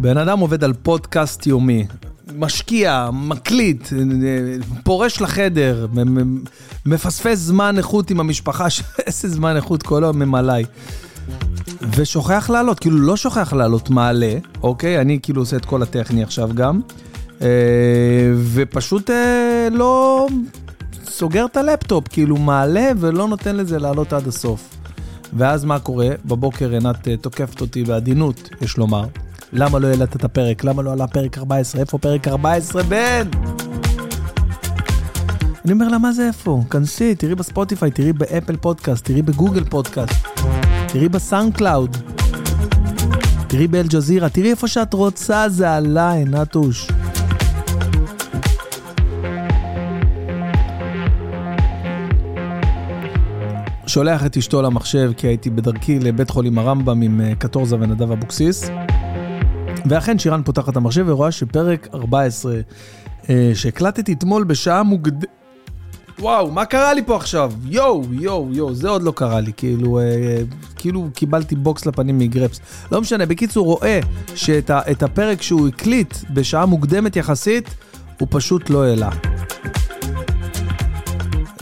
בן אדם עובד על פודקאסט יומי, משקיע, מקליט, פורש לחדר, מפספס זמן איכות עם המשפחה, איזה זמן איכות כל היום ממלאי. ושוכח לעלות, כאילו לא שוכח לעלות, מעלה, אוקיי? אני כאילו עושה את כל הטכני עכשיו גם. אה, ופשוט אה, לא סוגר את הלפטופ, כאילו מעלה ולא נותן לזה לעלות עד הסוף. ואז מה קורה? בבוקר עינת אה, תוקפת אותי בעדינות, יש לומר. למה לא העלית את הפרק? למה לא עלה פרק 14? איפה פרק 14, בן? אני אומר לה, מה זה איפה? כנסי, תראי ב Spotify, תראי ב Apple Podcast, תראי ב Google Podcast, תראי ב SoundCloud, תראי באל-ג'זירה, תראי איפה שאת רוצה, זה עליי, נטוש. שולח את אשתו למחשב כי הייתי בדרכי לבית חולים הרמב"ם עם אה, קטורזה ונדב אבוקסיס. ואכן שירן פותחת את המחשב ורואה שפרק 14 אה, שהקלטתי אתמול בשעה מוקד... וואו, מה קרה לי פה עכשיו? יואו, יואו, יואו, זה עוד לא קרה לי, כאילו, אה, כאילו קיבלתי בוקס לפנים מגרפס. לא משנה, בקיצור, רואה שאת הפרק שהוא הקליט בשעה מוקדמת יחסית, הוא פשוט לא העלה.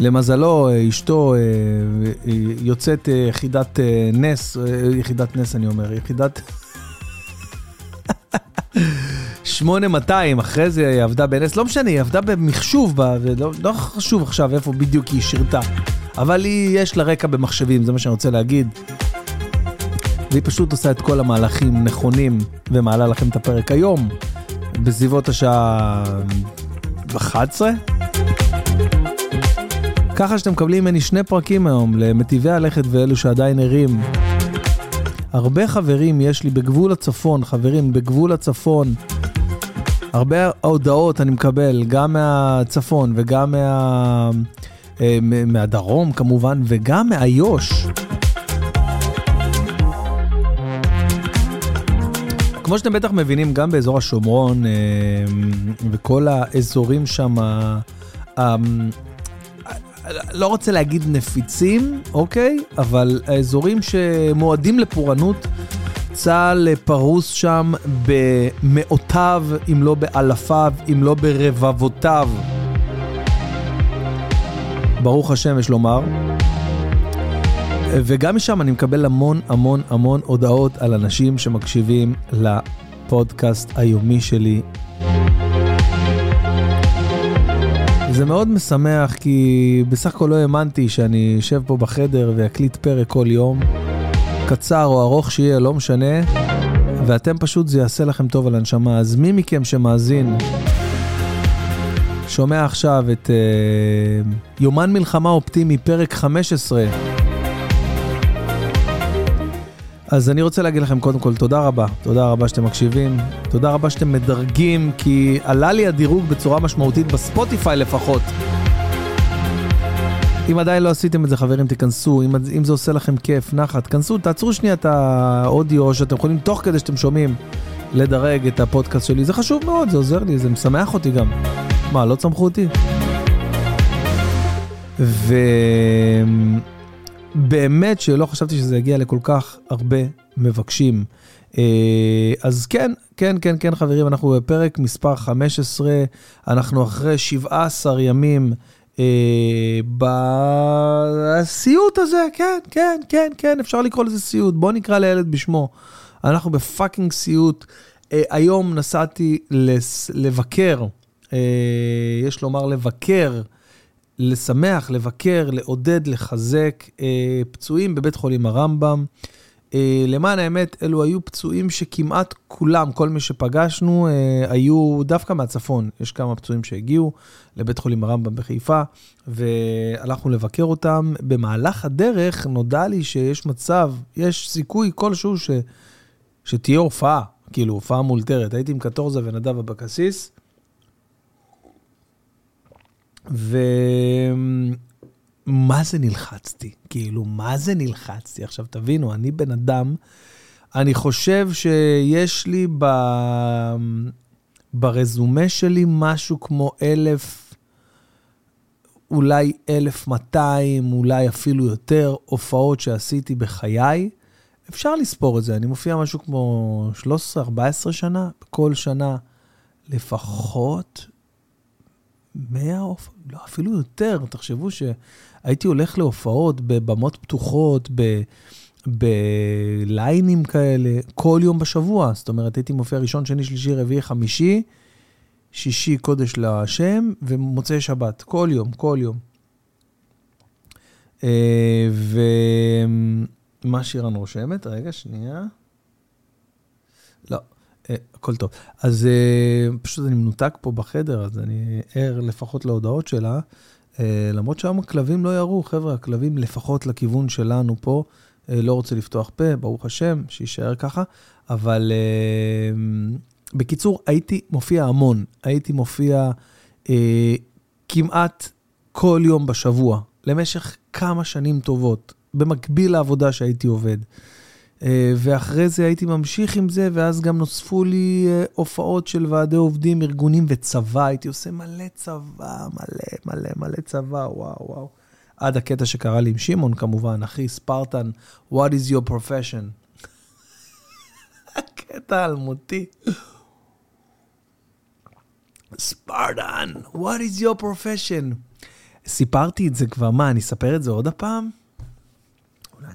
למזלו, אשתו אה, אה, יוצאת אה, יחידת נס, יחידת נס אני אומר, יחידת... 8200, אחרי זה היא עבדה בנס, לא משנה, היא עבדה במחשוב, ולא, לא חשוב עכשיו איפה בדיוק היא שירתה, אבל היא, יש לה רקע במחשבים, זה מה שאני רוצה להגיד. והיא פשוט עושה את כל המהלכים נכונים, ומעלה לכם את הפרק היום, בסביבות השעה 11. ככה שאתם מקבלים ממני שני פרקים היום למטיבי הלכת ואלו שעדיין ערים. הרבה חברים יש לי בגבול הצפון, חברים, בגבול הצפון. הרבה הודעות אני מקבל, גם מהצפון וגם מה... אה, מהדרום כמובן, וגם מאיו"ש. כמו שאתם בטח מבינים, גם באזור השומרון אה, וכל האזורים שם, לא רוצה להגיד נפיצים, אוקיי? אבל האזורים שמועדים לפורענות, צה"ל פרוס שם במאותיו, אם לא באלפיו, אם לא ברבבותיו. ברוך השם, יש לומר. וגם משם אני מקבל המון המון המון הודעות על אנשים שמקשיבים לפודקאסט היומי שלי זה מאוד משמח, כי בסך הכל לא האמנתי שאני אשב פה בחדר ואקליט פרק כל יום, קצר או ארוך שיהיה, לא משנה, ואתם פשוט, זה יעשה לכם טוב על הנשמה. אז מי מכם שמאזין, שומע עכשיו את uh, יומן מלחמה אופטימי, פרק 15, אז אני רוצה להגיד לכם קודם כל תודה רבה, תודה רבה שאתם מקשיבים, תודה רבה שאתם מדרגים, כי עלה לי הדירוג בצורה משמעותית בספוטיפיי לפחות. אם עדיין לא עשיתם את זה חברים תיכנסו, אם, אם זה עושה לכם כיף, נחת, כנסו, תעצרו שנייה את האודיו שאתם יכולים תוך כדי שאתם שומעים לדרג את הפודקאסט שלי, זה חשוב מאוד, זה עוזר לי, זה משמח אותי גם. מה, לא צמחו אותי? ו... באמת שלא חשבתי שזה יגיע לכל כך הרבה מבקשים. אה, אז כן, כן, כן, כן, חברים, אנחנו בפרק מספר 15, אנחנו אחרי 17 ימים בסיוט הזה, כן, כן, כן, כן, אפשר לקרוא לזה סיוט, בוא נקרא לילד בשמו. אנחנו בפאקינג סיוט. אה, היום נסעתי לס... לבקר, אה, יש לומר לבקר, לשמח, לבקר, לעודד, לחזק אה, פצועים בבית חולים הרמב"ם. אה, למען האמת, אלו היו פצועים שכמעט כולם, כל מי שפגשנו, אה, היו דווקא מהצפון. יש כמה פצועים שהגיעו לבית חולים הרמב"ם בחיפה, והלכנו לבקר אותם. במהלך הדרך נודע לי שיש מצב, יש סיכוי כלשהו ש, שתהיה הופעה, כאילו הופעה מולתרת. הייתי עם קטורזה ונדב אבקסיס. ומה זה נלחצתי? כאילו, מה זה נלחצתי? עכשיו, תבינו, אני בן אדם, אני חושב שיש לי ב... ברזומה שלי משהו כמו אלף, אולי אלף מאתיים, אולי אפילו יותר, הופעות שעשיתי בחיי. אפשר לספור את זה, אני מופיע משהו כמו 13-14 שנה, כל שנה לפחות 100 הופעות, לא, אפילו יותר. תחשבו שהייתי הולך להופעות בבמות פתוחות, ב... בליינים כאלה, כל יום בשבוע. זאת אומרת, הייתי מופיע ראשון, שני, שלישי, רביעי, חמישי, שישי קודש להשם, ומוצאי שבת, כל יום, כל יום. אה, ומה שירן רושמת? רגע, שנייה. אה, הכל טוב. אז אה, פשוט אני מנותק פה בחדר, אז אני ער לפחות להודעות שלה. למרות שהיום הכלבים לא ירו, חבר'ה, הכלבים לפחות לכיוון שלנו פה. אה, לא רוצה לפתוח פה, ברוך השם, שיישאר ככה, אבל בקיצור, הייתי מופיע המון, הייתי מופיע כמעט כל יום בשבוע, למשך כמה שנים טובות, במקביל לעבודה שהייתי עובד. Uh, ואחרי זה הייתי ממשיך עם זה, ואז גם נוספו לי uh, הופעות של ועדי עובדים, ארגונים וצבא, הייתי עושה מלא צבא, מלא, מלא, מלא צבא, וואו, וואו. עד הקטע שקרה לי עם שמעון כמובן, אחי ספרטן, what is your profession? הקטע אלמותי. ספרטן, what is your profession? סיפרתי את זה כבר, מה, אני אספר את זה עוד הפעם?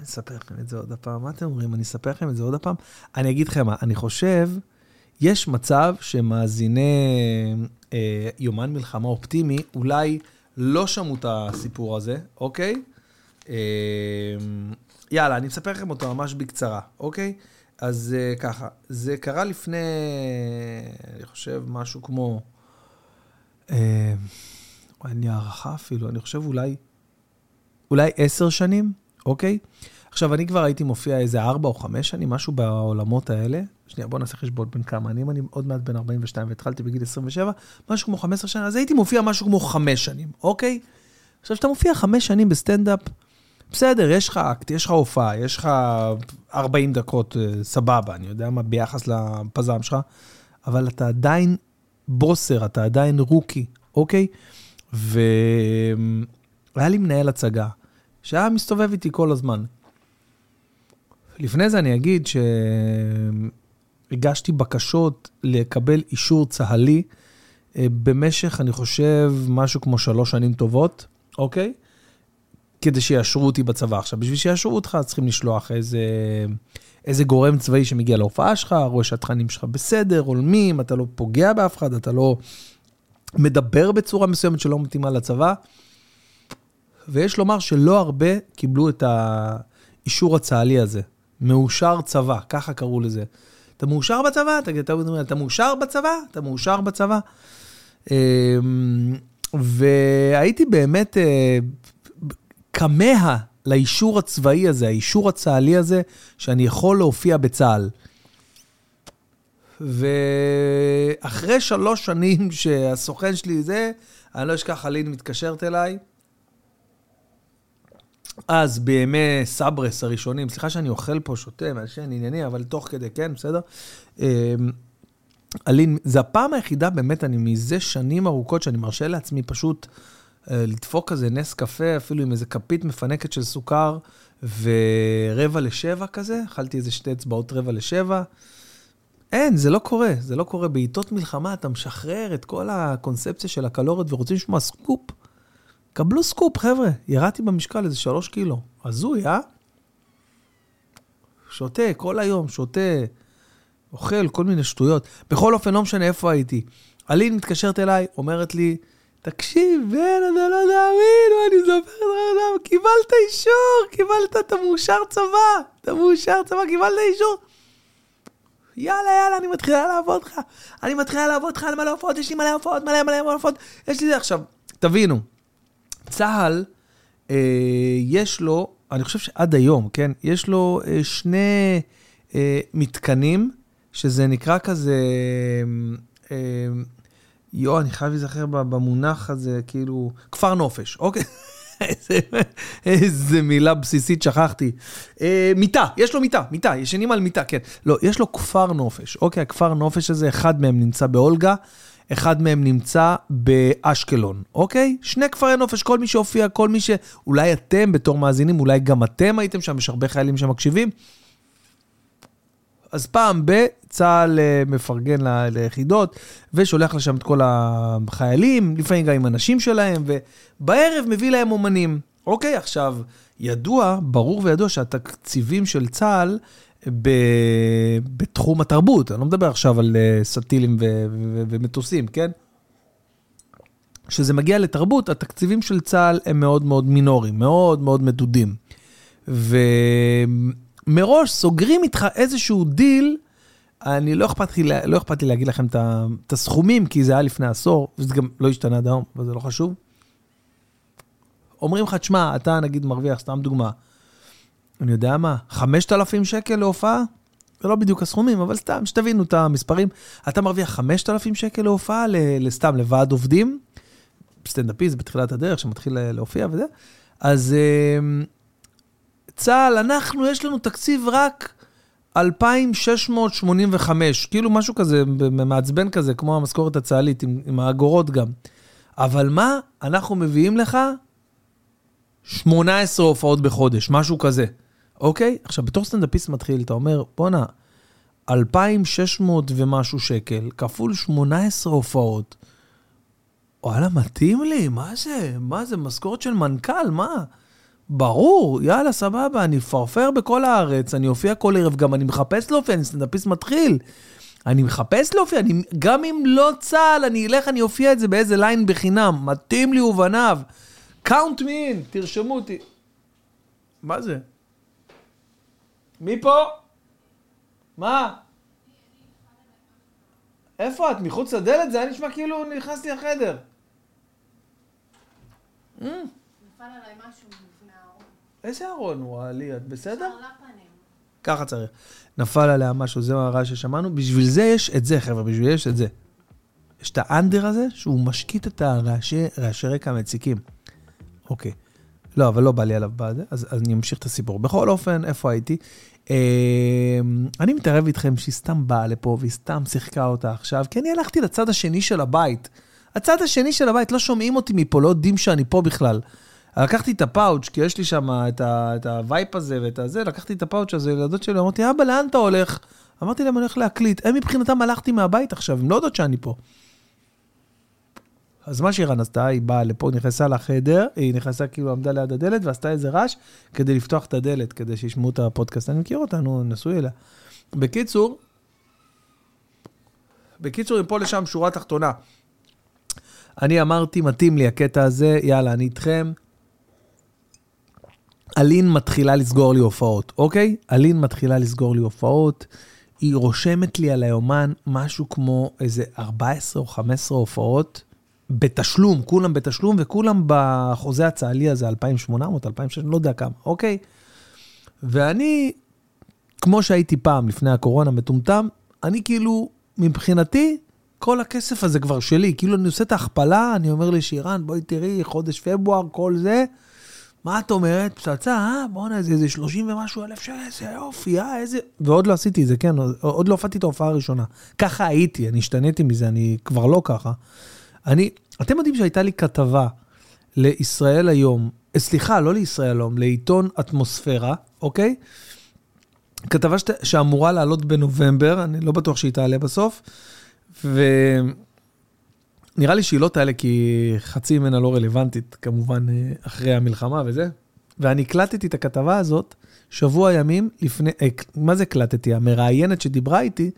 אני אספר לכם את זה עוד הפעם. מה אתם אומרים? אני אספר לכם את זה עוד הפעם? אני אגיד לכם מה, אני חושב, יש מצב שמאזיני אה, יומן מלחמה אופטימי, אולי... לא שמעו את הסיפור הזה, אוקיי? אמ, יאללה, אני אספר לכם אותו ממש בקצרה, אוקיי? אז אה, ככה, זה קרה לפני, אני חושב, משהו כמו... אה, אין לי הערכה אפילו, אני חושב אולי, אולי עשר שנים, אוקיי? עכשיו, אני כבר הייתי מופיע איזה ארבע או חמש שנים, משהו בעולמות האלה. שנייה, בוא נעשה חשבון בין כמה. אני, אני עוד מעט בן 42 והתחלתי בגיל 27, משהו כמו 15 שנה, אז הייתי מופיע משהו כמו חמש שנים, אוקיי? עכשיו, כשאתה מופיע חמש שנים בסטנדאפ, בסדר, יש לך אקט, יש לך הופעה, יש לך 40 דקות, אה, סבבה, אני יודע מה, ביחס לפזם שלך, אבל אתה עדיין בוסר, אתה עדיין רוקי, אוקיי? והיה לי מנהל הצגה, שהיה מסתובב איתי כל הזמן. לפני זה אני אגיד שהגשתי בקשות לקבל אישור צה"לי אה, במשך, אני חושב, משהו כמו שלוש שנים טובות, אוקיי? כדי שיאשרו אותי בצבא. עכשיו, בשביל שיאשרו אותך, צריכים לשלוח איזה, איזה גורם צבאי שמגיע להופעה שלך, רואה שהתכנים שלך בסדר, הולמים, אתה לא פוגע באף אחד, אתה לא מדבר בצורה מסוימת שלא מתאימה לצבא. ויש לומר שלא הרבה קיבלו את האישור הצה"לי הזה. מאושר צבא, ככה קראו לזה. אתה מאושר בצבא? אתה, אתה, אתה מאושר בצבא? אתה מאושר בצבא? אמ, והייתי באמת אה, כמה לאישור הצבאי הזה, האישור הצה"לי הזה, שאני יכול להופיע בצה"ל. ואחרי שלוש שנים שהסוכן שלי זה, אני לא אשכח, אלין מתקשרת אליי, אז בימי סברס הראשונים, סליחה שאני אוכל פה, שותה, מעשן ענייני, אבל תוך כדי, כן, בסדר? אמ, אלין, זה הפעם היחידה, באמת, אני מזה שנים ארוכות שאני מרשה לעצמי פשוט אה, לדפוק כזה נס קפה, אפילו עם איזה כפית מפנקת של סוכר, ורבע לשבע כזה, אכלתי איזה שתי אצבעות רבע לשבע. אין, זה לא קורה, זה לא קורה. בעיתות מלחמה אתה משחרר את כל הקונספציה של הקלוריות ורוצים לשמוע סקופ. קבלו סקופ, חבר'ה. ירדתי במשקל איזה שלוש קילו. הזוי, אה? שותה כל היום, שותה, אוכל כל מיני שטויות. בכל אופן, לא משנה איפה הייתי. אלין מתקשרת אליי, אומרת לי, תקשיב, בן, אתה לא תאמין, אני מספר לך, קיבלת אישור, קיבלת, אתה מאושר צבא, אתה מאושר צבא, קיבלת אישור. יאללה, יאללה, אני מתחילה לעבוד לך. אני מתחילה לעבוד לך על מלא הופעות, יש לי מלא הופעות, מלא מלא הופעות, יש לי זה. עכשיו, תבינו, צה"ל, אה, יש לו, אני חושב שעד היום, כן, יש לו אה, שני אה, מתקנים, שזה נקרא כזה, אה, יואו, אני חייב להיזכר במונח הזה, כאילו, כפר נופש, אוקיי? איזה, מילה בסיסית שכחתי. אה, מיטה, יש לו מיטה, מיטה, ישנים על מיטה, כן. לא, יש לו כפר נופש. אוקיי, הכפר נופש הזה, אחד מהם נמצא באולגה, אחד מהם נמצא באשקלון, אוקיי? שני כפרי נופש, כל מי שהופיע, כל מי ש... אולי אתם בתור מאזינים, אולי גם אתם הייתם שם, יש הרבה חיילים שמקשיבים. אז פעם ב... צה"ל אה, מפרגן ליחידות, ושולח לשם את כל החיילים, לפעמים גם עם הנשים שלהם, ובערב מביא להם אומנים. אוקיי, עכשיו, ידוע, ברור וידוע שהתקציבים של צה"ל. בתחום התרבות, אני לא מדבר עכשיו על אה, סטילים ו... ו... ומטוסים, כן? כשזה מגיע לתרבות, התקציבים של צה"ל הם מאוד מאוד מינוריים, מאוד מאוד מדודים. ומראש סוגרים איתך איזשהו דיל, אני לא אכפת לי, לא אכפת לי להגיד לכם את הסכומים, כי זה היה לפני עשור, וזה גם לא השתנה עד היום, אבל לא חשוב. אומרים לך, תשמע, אתה נגיד מרוויח, סתם דוגמה, אני יודע מה, 5,000 שקל להופעה? זה לא בדיוק הסכומים, אבל סתם, שתבינו את המספרים. אתה מרוויח 5,000 שקל להופעה, לסתם, לוועד עובדים, סטנדאפיסט בתחילת הדרך, שמתחיל לה- להופיע וזה, אז אה, צה"ל, אנחנו, יש לנו תקציב רק 2,685, כאילו משהו כזה, מעצבן כזה, כמו המשכורת הצה"לית, עם, עם האגורות גם. אבל מה, אנחנו מביאים לך 18 הופעות בחודש, משהו כזה, אוקיי? עכשיו, בתור סטנדאפיסט מתחיל, אתה אומר, בואנה, 2,600 ומשהו שקל, כפול 18 הופעות. וואלה, מתאים לי, מה זה? מה זה, משכורת של מנכ"ל, מה? ברור, יאללה, סבבה, אני מפרפר בכל הארץ, אני אופיע כל ערב, גם אני מחפש להופיע, אני סטנדאפיסט מתחיל. אני מחפש להופיע, אני, גם אם לא צה"ל, אני אלך, אני אופיע את זה באיזה ליין בחינם, מתאים לי ובניו. me in, תרשמו אותי. מה זה? מי פה? מה? איפה את? מחוץ לדלת? זה היה נשמע כאילו נכנסתי לחדר. Mm, נפל עליי משהו לפני הארון. איזה ארון, וואלי, את בסדר? ככה צריך. נפל עליה משהו, זה הרעש ששמענו. בשביל זה יש את זה, חבר'ה, בשביל זה יש את זה. יש את האנדר הזה, שהוא משקיט את הרעשי רעשי רקע המציקים. אוקיי. לא, אבל לא בא לי עליו בזה, אז, אז אני אמשיך את הסיפור. בכל אופן, איפה הייתי? אה, אני מתערב איתכם שהיא סתם באה לפה והיא סתם שיחקה אותה עכשיו, כי אני הלכתי לצד השני של הבית. הצד השני של הבית, לא שומעים אותי מפה, לא יודעים שאני פה בכלל. לקחתי את הפאוץ', כי יש לי שם את, ה, את ה vape הזה ואת הזה, לקחתי את הפאוץ' הזה לילדות שלי, אמרתי, אבא, לאן אתה הולך? אמרתי להם, אני הולך להקליט. הם מבחינתם הלכתי מהבית עכשיו, הם לא יודעות שאני פה. אז מה שירן עשתה, היא באה לפה, נכנסה לחדר, היא נכנסה כאילו עמדה ליד הדלת ועשתה איזה רעש כדי לפתוח את הדלת, כדי שישמעו את הפודקאסט. אני מכיר אותה, נו, נשוי אליה. בקיצור, בקיצור, מפה לשם, שורה תחתונה. אני אמרתי, מתאים לי הקטע הזה, יאללה, אני איתכם. אלין מתחילה לסגור לי הופעות, אוקיי? אלין מתחילה לסגור לי הופעות. היא רושמת לי על היומן משהו כמו איזה 14 או 15 הופעות בתשלום, כולם בתשלום וכולם בחוזה הצה"לי הזה, 2,800, 2,600, לא יודע כמה, אוקיי? ואני, כמו שהייתי פעם, לפני הקורונה, מטומטם, אני כאילו, מבחינתי, כל הכסף הזה כבר שלי. כאילו, אני עושה את ההכפלה, אני אומר לשירן, בואי תראי, חודש פברואר, כל זה. מה את אומרת? פצצה, אה? בואנה, זה איזה 30 ומשהו אלף שקל, איזה יופי, אה, איזה... ועוד לא עשיתי את זה, כן, עוד לא הופעתי את ההופעה הראשונה. ככה הייתי, אני השתניתי מזה, אני כבר לא ככה. אני, אתם יודעים שהייתה לי כתבה לישראל היום, אה, סליחה, לא לישראל היום, לעיתון אטמוספירה, אוקיי? כתבה שת, שאמורה לעלות בנובמבר, אני לא בטוח שהיא תעלה בסוף, ונראה לי שהיא לא תעלה כי חצי ממנה לא רלוונטית, כמובן, אה, אחרי המלחמה וזה. ואני הקלטתי את הכתבה הזאת שבוע ימים לפני, אה, מה זה הקלטתי? המראיינת שדיברה איתי,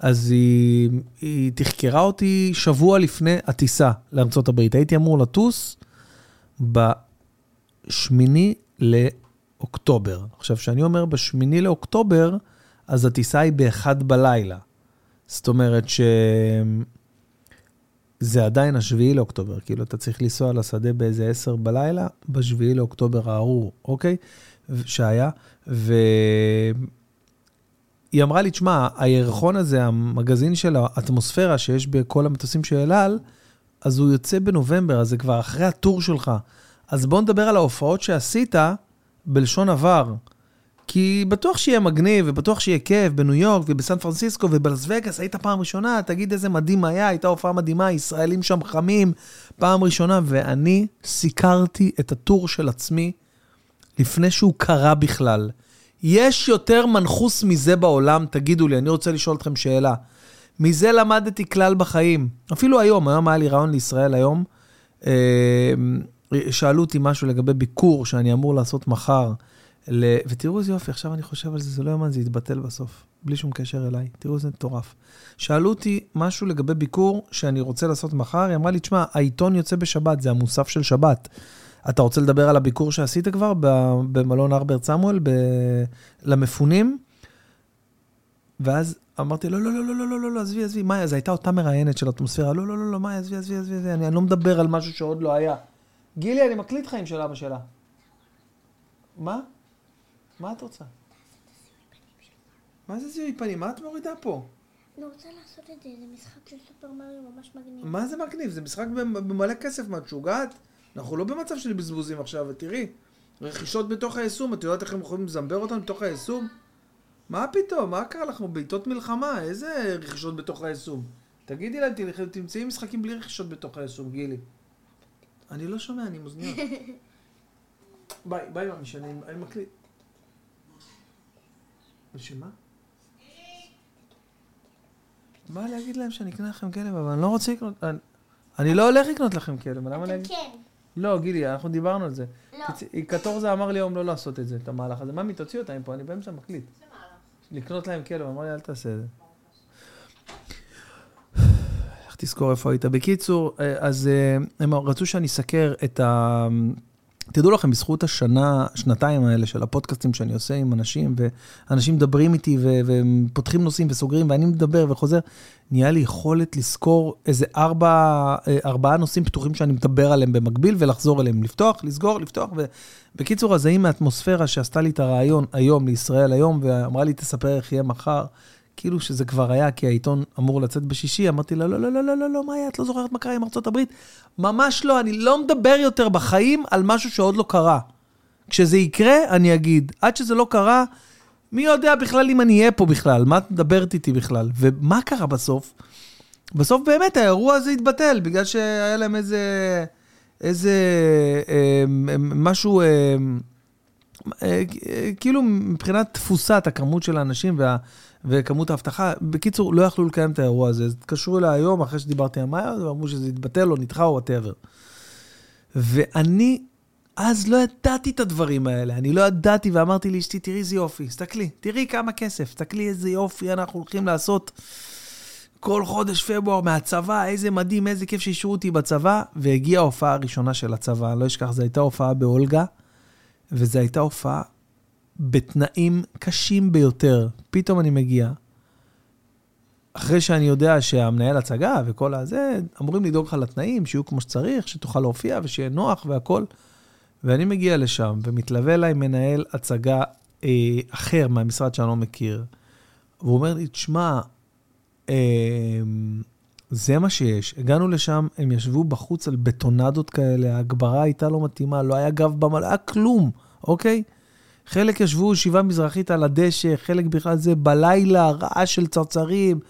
אז היא, היא תחקרה אותי שבוע לפני הטיסה לארה"ב. הייתי אמור לטוס בשמיני לאוקטובר. עכשיו, כשאני אומר בשמיני לאוקטובר, אז הטיסה היא באחד בלילה. זאת אומרת ש... זה עדיין השביעי לאוקטובר, כאילו אתה צריך לנסוע לשדה באיזה עשר בלילה, בשביעי לאוקטובר הארור, אוקיי? שהיה, והיא אמרה לי, תשמע, הירחון הזה, המגזין של האטמוספירה שיש בכל המטוסים של אל על, אז הוא יוצא בנובמבר, אז זה כבר אחרי הטור שלך. אז בוא נדבר על ההופעות שעשית בלשון עבר. כי בטוח שיהיה מגניב, ובטוח שיהיה כיף בניו יורק ובסן פרנסיסקו ובלס וגאס, היית פעם ראשונה, תגיד איזה מדהים היה, הייתה הופעה מדהימה, ישראלים שם חמים, פעם ראשונה, ואני סיקרתי את הטור של עצמי לפני שהוא קרה בכלל. יש יותר מנחוס מזה בעולם, תגידו לי, אני רוצה לשאול אתכם שאלה. מזה למדתי כלל בחיים. אפילו היום, היום היה לי רעיון לישראל היום. אה, שאלו אותי משהו לגבי ביקור שאני אמור לעשות מחר. ל... ותראו איזה יופי, עכשיו אני חושב על זה, זה לא יאמן, זה יתבטל בסוף, בלי שום קשר אליי. תראו איזה מטורף. שאלו אותי משהו לגבי ביקור שאני רוצה לעשות מחר, היא אמרה לי, תשמע, העיתון יוצא בשבת, זה המוסף של שבת. אתה רוצה לדבר על הביקור שעשית כבר במלון הרברט סמואל, ב... למפונים? ואז אמרתי, לא, לא, לא, לא, לא, לא, לא, לא, עזבי, עזבי, מאיה, זו הייתה אותה מראיינת של אטמוספירה, לא, לא, לא, לא, מאיה, עזבי, עזבי, עזבי, אני, אני לא מדבר על משהו שעוד לא היה. גילי, אני מקליט חיים של אבא שלה. מה? מה את רוצה? מה זה זיהוי פנים? מה את מורידה פה? אני רוצה לעשות את זה, זה משחק של סופר מריו ממש מגניב. מה זה מגניב? זה משחק במלא כסף, מה, את שוגעת? אנחנו לא במצב של בזבוזים עכשיו, ותראי. רכישות בתוך היישום, את יודעת איך הם יכולים לזמבר אותם בתוך היישום? מה פתאום? מה קרה לך? בעיתות מלחמה, איזה רכישות בתוך היישום? תגידי להם, תלכי- תמצאי משחקים בלי רכישות בתוך היישום, גילי. אני לא שומע, אני עם אוזניות. ביי, ביי, ממי, שאני אני מקליט. בשביל מה? מה להגיד להם שאני אקנה לכם כלב, אבל אני לא רוצה לקנות... אני- אני לא הולך לקנות לכם כלב, למה להגיד? כן. לא, גילי, אנחנו דיברנו על זה. לא. קטורזה אמר לי היום לא לעשות את זה, את המהלך הזה. ממי, תוציא אותה מפה, אני באמצע מקליט. לקנות להם כלב, אמר לי, אל תעשה את זה. איך תזכור איפה היית. בקיצור, אה, אז אה, הם רצו שאני אסקר את ה... תדעו לכם, בזכות השנה, שנתיים האלה של הפודקאסטים שאני עושה עם אנשים, ואנשים מדברים איתי ו- והם פותחים נושאים וסוגרים, ואני מדבר וחוזר, נהיה לי יכולת לזכור איזה ארבע, אה, ארבעה נושאים פתוחים שאני מדבר עליהם במקביל, ולחזור אליהם, לפתוח, לסגור, לפתוח. ובקיצור, אז האם האטמוספירה שעשתה לי את הרעיון היום לישראל היום, ואמרה לי, תספר איך יהיה מחר, כאילו שזה כבר היה, כי העיתון אמור לצאת בשישי, אמרתי לה, לא, לא, לא, לא, לא, לא, מה היה, את לא זוכרת מה קרה עם ארצות הברית? ממש לא, אני לא מדבר יותר בחיים על משהו שעוד לא קרה. כשזה יקרה, אני אגיד. עד שזה לא קרה, מי יודע בכלל אם אני אהיה פה בכלל? מה את מדברת איתי בכלל? ומה קרה בסוף? בסוף באמת האירוע הזה התבטל, בגלל שהיה להם איזה... איזה... אה, משהו... אה, אה, כאילו מבחינת תפוסת הכמות של האנשים וה, וכמות האבטחה, בקיצור, לא יכלו לקיים את האירוע הזה. אז התקשרו אליי היום, אחרי שדיברתי עם מאיה, ואמרו שזה התבטל או נדחה או וואטאבר. ואני אז לא ידעתי את הדברים האלה, אני לא ידעתי ואמרתי לאשתי, תראי איזה יופי, תסתכלי, תראי כמה כסף, תסתכלי איזה יופי אנחנו הולכים לעשות כל חודש פברואר מהצבא, איזה מדהים, איזה כיף שאישרו אותי בצבא, והגיעה ההופעה הראשונה של הצבא, אני לא אשכח, זו הייתה הופעה באולגה, וזו הייתה הופעה בתנאים קשים ביותר. פתאום אני מגיע, אחרי שאני יודע שהמנהל הצגה וכל הזה, אמורים לדאוג לך לתנאים, שיהיו כמו שצריך, שתוכל להופיע ושיהיה נוח והכול. ואני מגיע לשם, ומתלווה אליי מנהל הצגה אה, אחר מהמשרד שאני לא מכיר, והוא אומר לי, תשמע, אה, זה מה שיש. הגענו לשם, הם ישבו בחוץ על בטונדות כאלה, ההגברה הייתה לא מתאימה, לא היה גב במה, לא היה כלום, אוקיי? חלק ישבו ישיבה מזרחית על הדשא, חלק בכלל זה בלילה, רעש של צרצרים.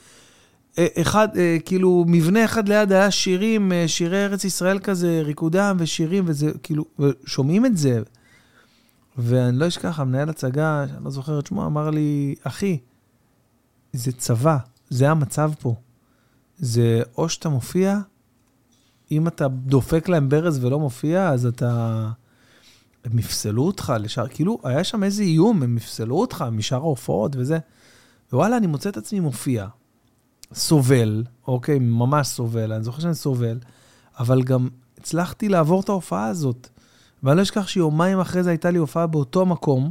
אה, אחד, אה, כאילו, מבנה אחד ליד היה שירים, אה, שירי ארץ ישראל כזה, ריקודם ושירים, וזה, כאילו, שומעים את זה. ואני לא אשכח, המנהל הצגה, שאני לא זוכר את שמו, אמר לי, אחי, זה צבא, זה המצב פה. זה או שאתה מופיע, אם אתה דופק להם ברז ולא מופיע, אז אתה... הם יפסלו אותך לשאר, כאילו, היה שם איזה איום, הם יפסלו אותך משאר ההופעות וזה. ווואלה, אני מוצא את עצמי מופיע, סובל, אוקיי, ממש סובל, אני זוכר שאני סובל, אבל גם הצלחתי לעבור את ההופעה הזאת. ואני לא אשכח שיומיים אחרי זה הייתה לי הופעה באותו מקום,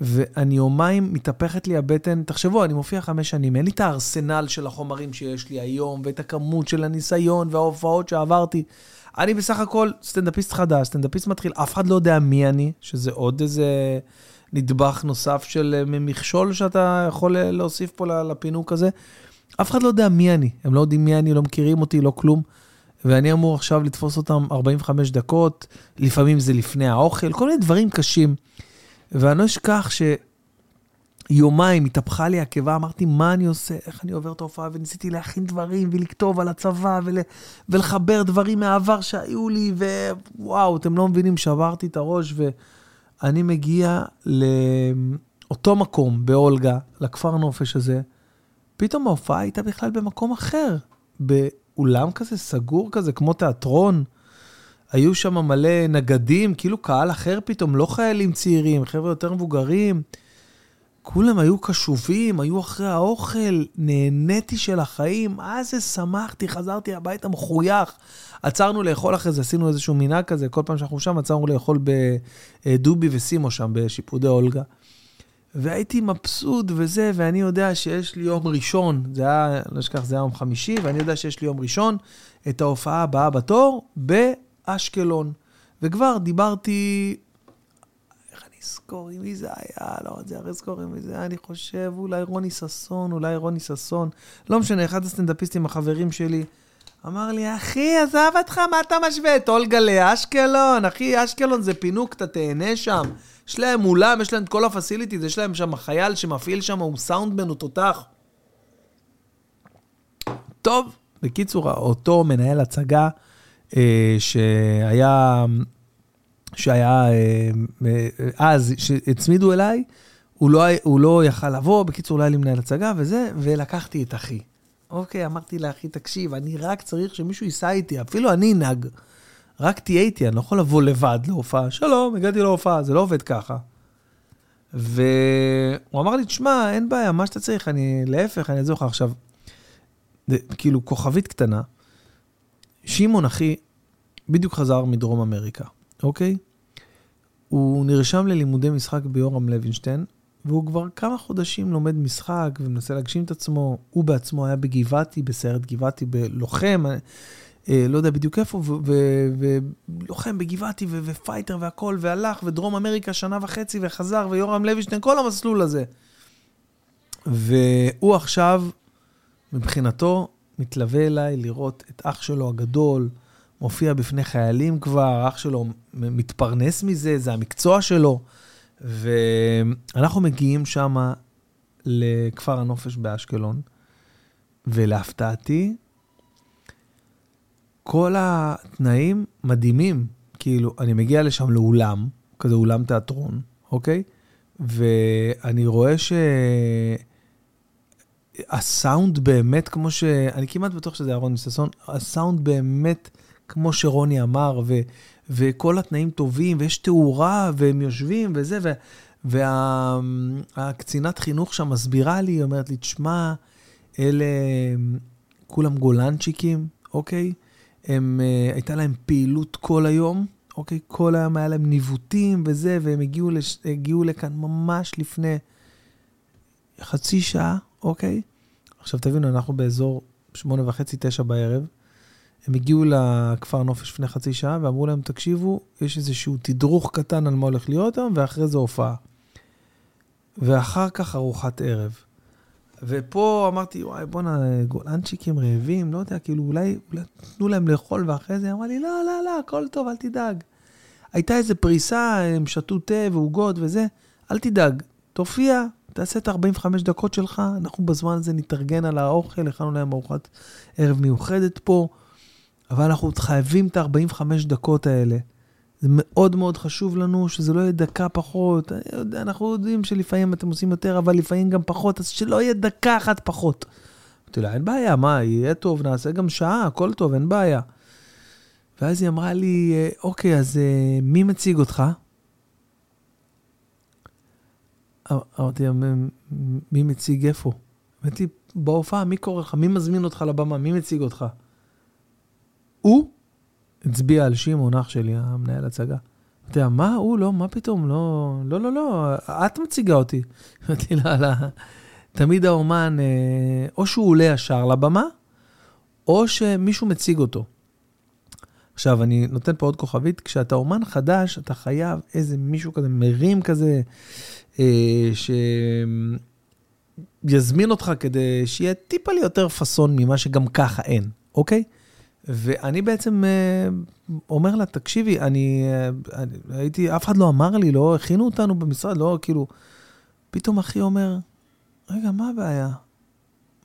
ואני יומיים מתהפכת לי הבטן, תחשבו, אני מופיע חמש שנים, אין לי את הארסנל של החומרים שיש לי היום, ואת הכמות של הניסיון וההופעות שעברתי. אני בסך הכל סטנדאפיסט חדש, סטנדאפיסט מתחיל, אף אחד לא יודע מי אני, שזה עוד איזה נדבך נוסף של מכשול שאתה יכול להוסיף פה לפינוק הזה. אף אחד לא יודע מי אני, הם לא יודעים מי אני, לא מכירים אותי, לא כלום. ואני אמור עכשיו לתפוס אותם 45 דקות, לפעמים זה לפני האוכל, כל מיני דברים קשים. ואני לא אשכח שיומיים התהפכה לי הקיבה, אמרתי, מה אני עושה, איך אני עובר את ההופעה, וניסיתי להכין דברים ולכתוב על הצבא ול... ולחבר דברים מהעבר שהיו לי, ווואו, אתם לא מבינים, שברתי את הראש, ואני מגיע ל... אותו מקום, באולגה, לכפר נופש הזה, פתאום ההופעה הייתה בכלל במקום אחר, באולם כזה סגור כזה, כמו תיאטרון. היו שם מלא נגדים, כאילו קהל אחר פתאום, לא חיילים צעירים, חבר'ה יותר מבוגרים. כולם היו קשובים, היו אחרי האוכל, נהניתי של החיים, מה זה שמחתי, חזרתי הביתה מחוייך. עצרנו לאכול אחרי זה, עשינו איזשהו מנהג כזה, כל פעם שאנחנו שם עצרנו לאכול בדובי וסימו שם, בשיפודי אולגה. והייתי מבסוט וזה, ואני יודע שיש לי יום ראשון, זה היה, לא אשכח, זה היה יום חמישי, ואני יודע שיש לי יום ראשון, את ההופעה הבאה בתור באשקלון. וכבר דיברתי, עם מי זה היה, לא לזכור עם מי זה היה, אני חושב, אולי רוני ששון, אולי רוני ששון. לא משנה, אחד הסטנדאפיסטים החברים שלי, אמר לי, אחי, עזב אותך, מה אתה משווה? את אולגה לאשקלון, אחי, אשקלון זה פינוק, אתה תהנה שם. יש להם אולם, יש להם את כל הפסיליטיז, יש להם שם חייל שמפעיל שם, הוא סאונדמן, הוא תותח. טוב, בקיצור, אותו מנהל הצגה אה, שהיה, שהיה אה, אה, אז, שהצמידו אליי, הוא לא, הוא לא יכל לבוא, בקיצור, לא היה לי מנהל הצגה וזה, ולקחתי את אחי. אוקיי, אמרתי לאחי, תקשיב, אני רק צריך שמישהו ייסע איתי, אפילו אני נהג. רק תהיה איתי, אני לא יכול לבוא לבד להופעה. שלום, הגעתי להופעה, זה לא עובד ככה. והוא אמר לי, תשמע, אין בעיה, מה שאתה צריך, אני, להפך, אני אעזור לך עכשיו. זה, כאילו, כוכבית קטנה. שמעון, אחי, בדיוק חזר מדרום אמריקה, אוקיי? הוא נרשם ללימודי משחק ביורם לוינשטיין, והוא כבר כמה חודשים לומד משחק ומנסה להגשים את עצמו. הוא בעצמו היה בגבעתי, בסיירת גבעתי, בלוחם, אה, לא יודע בדיוק איפה, ולוחם בגבעתי ו fighter והכל, והלך, ודרום אמריקה שנה וחצי וחזר, ויורם לוינשטיין, כל המסלול הזה. והוא עכשיו, מבחינתו, מתלווה אליי לראות את אח שלו הגדול, מופיע בפני חיילים כבר, אח שלו מתפרנס מזה, זה המקצוע שלו. ואנחנו מגיעים שם לכפר הנופש באשקלון, ולהפתעתי, כל התנאים מדהימים. כאילו, אני מגיע לשם לאולם, כזה אולם תיאטרון, אוקיי? ואני רואה שהסאונד באמת כמו ש... אני כמעט בטוח שזה אהרון מששון, הסאונד באמת כמו שרוני אמר, ו... וכל התנאים טובים, ויש תאורה, והם יושבים וזה. והקצינת וה... חינוך שם מסבירה לי, היא אומרת לי, תשמע, אלה כולם גולנצ'יקים, אוקיי? הם, uh, הייתה להם פעילות כל היום, אוקיי? כל היום היה להם ניווטים וזה, והם הגיעו, לש... הגיעו לכאן ממש לפני חצי שעה, אוקיי? עכשיו תבינו, אנחנו באזור שמונה וחצי, תשע בערב. הם הגיעו לכפר נופש לפני חצי שעה ואמרו להם, תקשיבו, יש איזשהו תדרוך קטן על מה הולך להיות היום, ואחרי זה הופעה. ואחר כך ארוחת ערב. ופה אמרתי, וואי, בואנה, גולנצ'יקים רעבים, לא יודע, כאילו, אולי, אולי תנו להם לאכול, ואחרי זה היא אמרה לי, לא, לא, לא, הכל טוב, אל תדאג. הייתה איזו פריסה, הם שתו תה ועוגות וזה, אל תדאג, תופיע, תעשה את ה-45 דקות שלך, אנחנו בזמן הזה נתארגן על האוכל, הכנו להם ארוחת ערב מיוחדת פה, אבל אנחנו חייבים את ה-45 דקות האלה. זה מאוד מאוד חשוב לנו שזה לא יהיה דקה פחות. אנחנו יודעים שלפעמים אתם עושים יותר, אבל לפעמים גם פחות, אז שלא יהיה דקה אחת פחות. אמרתי לה, אין בעיה, מה, יהיה טוב, נעשה גם שעה, הכל טוב, אין בעיה. ואז היא אמרה לי, אוקיי, אז אה, מי מציג אותך? אמרתי לה, מי מציג איפה? אמרתי, בהופעה, מי קורא לך? מי מזמין אותך לבמה? מי מציג אותך? הוא? הצביע על שמעון, אח שלי, המנהל הצגה. אתה יודע, מה, הוא לא, מה פתאום, לא, לא, לא, לא, את מציגה אותי. אמרתי לה, לא, תמיד האומן, אה, או שהוא עולה ישר לבמה, או שמישהו מציג אותו. עכשיו, אני נותן פה עוד כוכבית, כשאתה אומן חדש, אתה חייב איזה מישהו כזה מרים כזה, אה, שיזמין אותך כדי שיהיה טיפה לי יותר פאסון ממה שגם ככה אין, אוקיי? ואני בעצם אה, אומר לה, תקשיבי, אני, אה, אני הייתי, אף אחד לא אמר לי, לא הכינו אותנו במשרד, לא, כאילו, פתאום אחי אומר, רגע, מה הבעיה?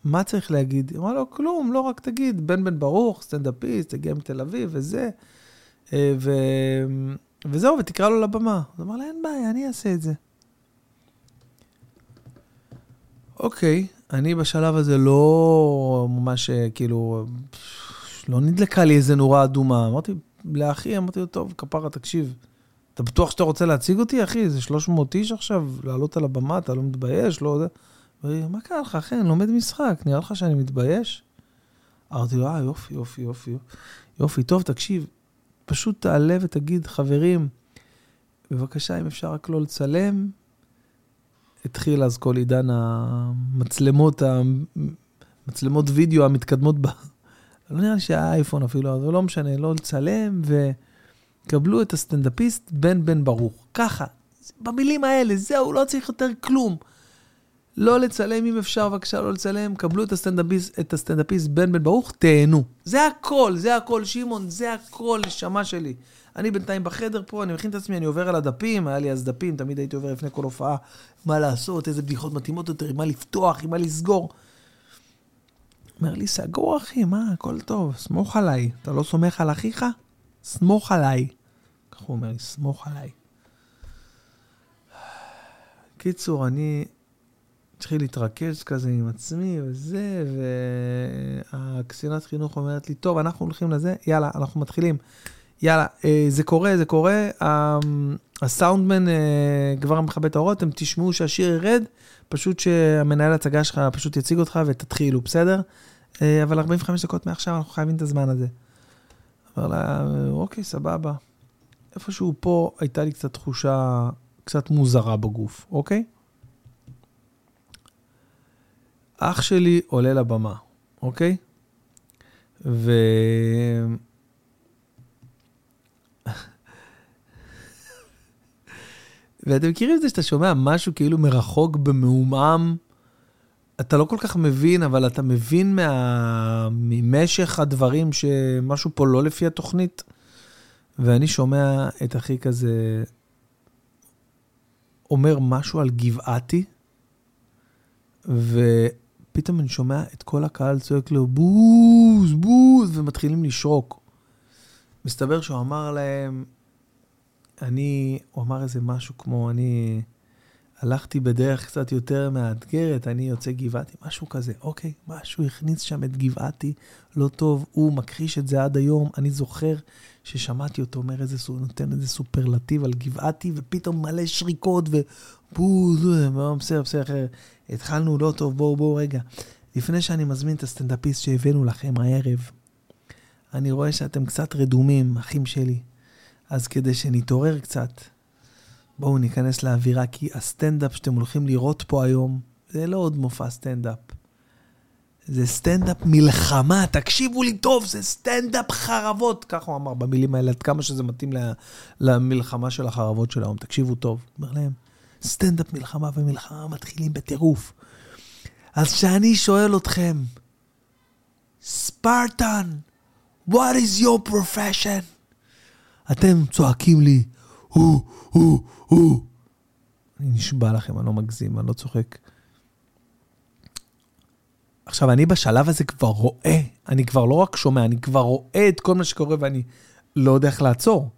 מה צריך להגיד? היא אמרה לו, כלום, לא רק תגיד, בן בן ברוך, סטנדאפיסט, הגיע מתל אביב וזה, אה, ו... וזהו, ותקרא לו לבמה. אז אמר לה, אין בעיה, אני אעשה את זה. אוקיי, אני בשלב הזה לא ממש, כאילו, לא נדלקה לי איזה נורה אדומה. אמרתי לאחי, אמרתי לו, טוב, כפרה, תקשיב, אתה בטוח שאתה רוצה להציג אותי, אחי? זה 300 איש עכשיו, לעלות על הבמה, אתה לא מתבייש? לא יודע. מה קרה לך, אחי? אני לומד משחק, נראה לך שאני מתבייש? אמרתי לו, אה, יופי, יופי, יופי, יופי, טוב, תקשיב, פשוט תעלה ותגיד, חברים, בבקשה, אם אפשר רק לא לצלם. התחיל אז כל עידן המצלמות, המצלמות וידאו המתקדמות. לא נראה לי שהיה אייפון אפילו, אבל לא משנה, לא לצלם, וקבלו את הסטנדאפיסט בן בן ברוך. ככה, במילים האלה, זהו, לא צריך יותר כלום. לא לצלם אם אפשר, בבקשה לא לצלם, קבלו את הסטנדאפיסט, את הסטנדאפיסט בן בן ברוך, תהנו. זה הכל, זה הכל, שמעון, זה הכל, נשמה שלי. אני בינתיים בחדר פה, אני מכין את עצמי, אני עובר על הדפים, היה לי אז דפים, תמיד הייתי עובר לפני כל הופעה, מה לעשות, איזה בדיחות מתאימות יותר, מה לפתוח, מה לסגור. אומר לי, סגור אחי, מה, הכל טוב, סמוך עליי. אתה לא סומך על אחיך? סמוך עליי. כך הוא אומר לי, סמוך עליי. קיצור, אני התחיל להתרכז כזה עם עצמי וזה, והקצינת חינוך אומרת לי, טוב, אנחנו הולכים לזה, יאללה, אנחנו מתחילים. יאללה, אה, זה קורה, זה קורה. הסאונדמן אה, כבר מכבה את האורות, אתם תשמעו שהשיר ירד, פשוט שהמנהל הצגה שלך פשוט יציג אותך ותתחילו, בסדר? אה, אבל 45 דקות מעכשיו אנחנו חייבים את הזמן הזה. אמר לה, אוקיי, סבבה. איפשהו פה הייתה לי קצת תחושה קצת מוזרה בגוף, אוקיי? אח שלי עולה לבמה, אוקיי? ו... ואתם מכירים את זה שאתה שומע משהו כאילו מרחוק במעומעם, אתה לא כל כך מבין, אבל אתה מבין מה... ממשך הדברים שמשהו פה לא לפי התוכנית. ואני שומע את אחי כזה אומר משהו על גבעתי, ופתאום אני שומע את כל הקהל צועק לו בוז, בוז, ומתחילים לשרוק. מסתבר שהוא אמר להם, אני, הוא אמר איזה משהו כמו, אני הלכתי בדרך קצת יותר מאתגרת, אני יוצא גבעתי, משהו כזה. אוקיי, משהו הכניס שם את גבעתי, לא טוב, הוא מכחיש את זה עד היום. אני זוכר ששמעתי אותו אומר איזה, נותן איזה סופרלטיב על גבעתי, ופתאום מלא שריקות, ובוז, בסדר, בסדר, התחלנו לא טוב, בואו, בואו רגע. לפני שאני מזמין את הסטנדאפיסט שהבאנו לכם הערב, אני רואה שאתם קצת רדומים, אחים שלי. אז כדי שנתעורר קצת, בואו ניכנס לאווירה, כי הסטנדאפ שאתם הולכים לראות פה היום, זה לא עוד מופע סטנדאפ. זה סטנדאפ מלחמה, תקשיבו לי טוב, זה סטנדאפ חרבות. ככה הוא אמר במילים האלה, עד כמה שזה מתאים למלחמה של החרבות של היום. תקשיבו טוב. אומר להם, סטנדאפ מלחמה ומלחמה מתחילים בטירוף. אז כשאני שואל אתכם, ספרטן, what is your profession? אתם צועקים לי, הוא, הוא, הוא. אני נשבע לכם, אני לא מגזים, אני לא צוחק. עכשיו, אני בשלב הזה כבר רואה, אני כבר לא רק שומע, אני כבר רואה את כל מה שקורה ואני לא יודע איך לעצור.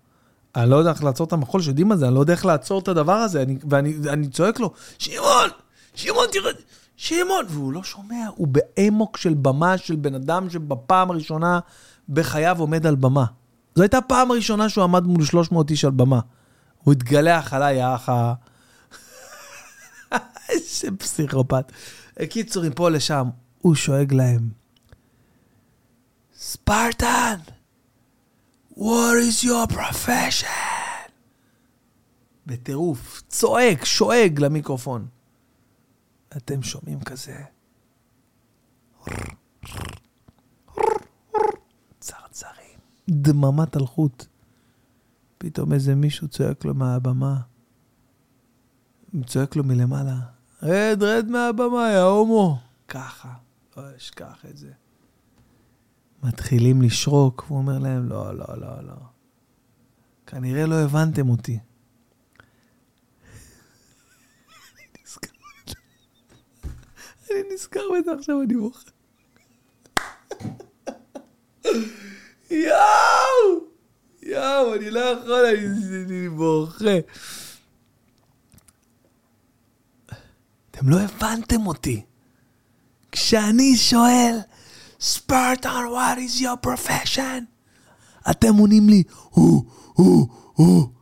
אני לא יודע איך לעצור את המחול שיודעים על זה, אני לא יודע איך לעצור את הדבר הזה, אני, ואני אני צועק לו, שמעון, שמעון, תראה, שמעון, והוא לא שומע, הוא באמוק של במה של בן אדם שבפעם הראשונה בחייו עומד על במה. זו הייתה הפעם הראשונה שהוא עמד מול 300 איש על במה. הוא התגלח עליי, האח ה... איזה פסיכופת. קיצור, מפה לשם, הוא שואג להם. ספרטן, what is your profession? בטירוף, צועק, שואג למיקרופון. אתם שומעים כזה? צרצרים, דממת אלחוט. פתאום איזה מישהו צועק לו מהבמה, צועק לו מלמעלה, רד, רד מהבמה, יא הומו. ככה, לא אשכח את זה. מתחילים לשרוק, והוא אומר להם, לא, לא, לא, לא. כנראה לא הבנתם אותי. אני נזכר בזה עכשיו, אני בוכה. יואו! יואו, אני לא יכול, אני בוכה. אתם לא הבנתם אותי. כשאני שואל, ספרטן, what is your profession? אתם עונים לי, הוא, הוא, הוא.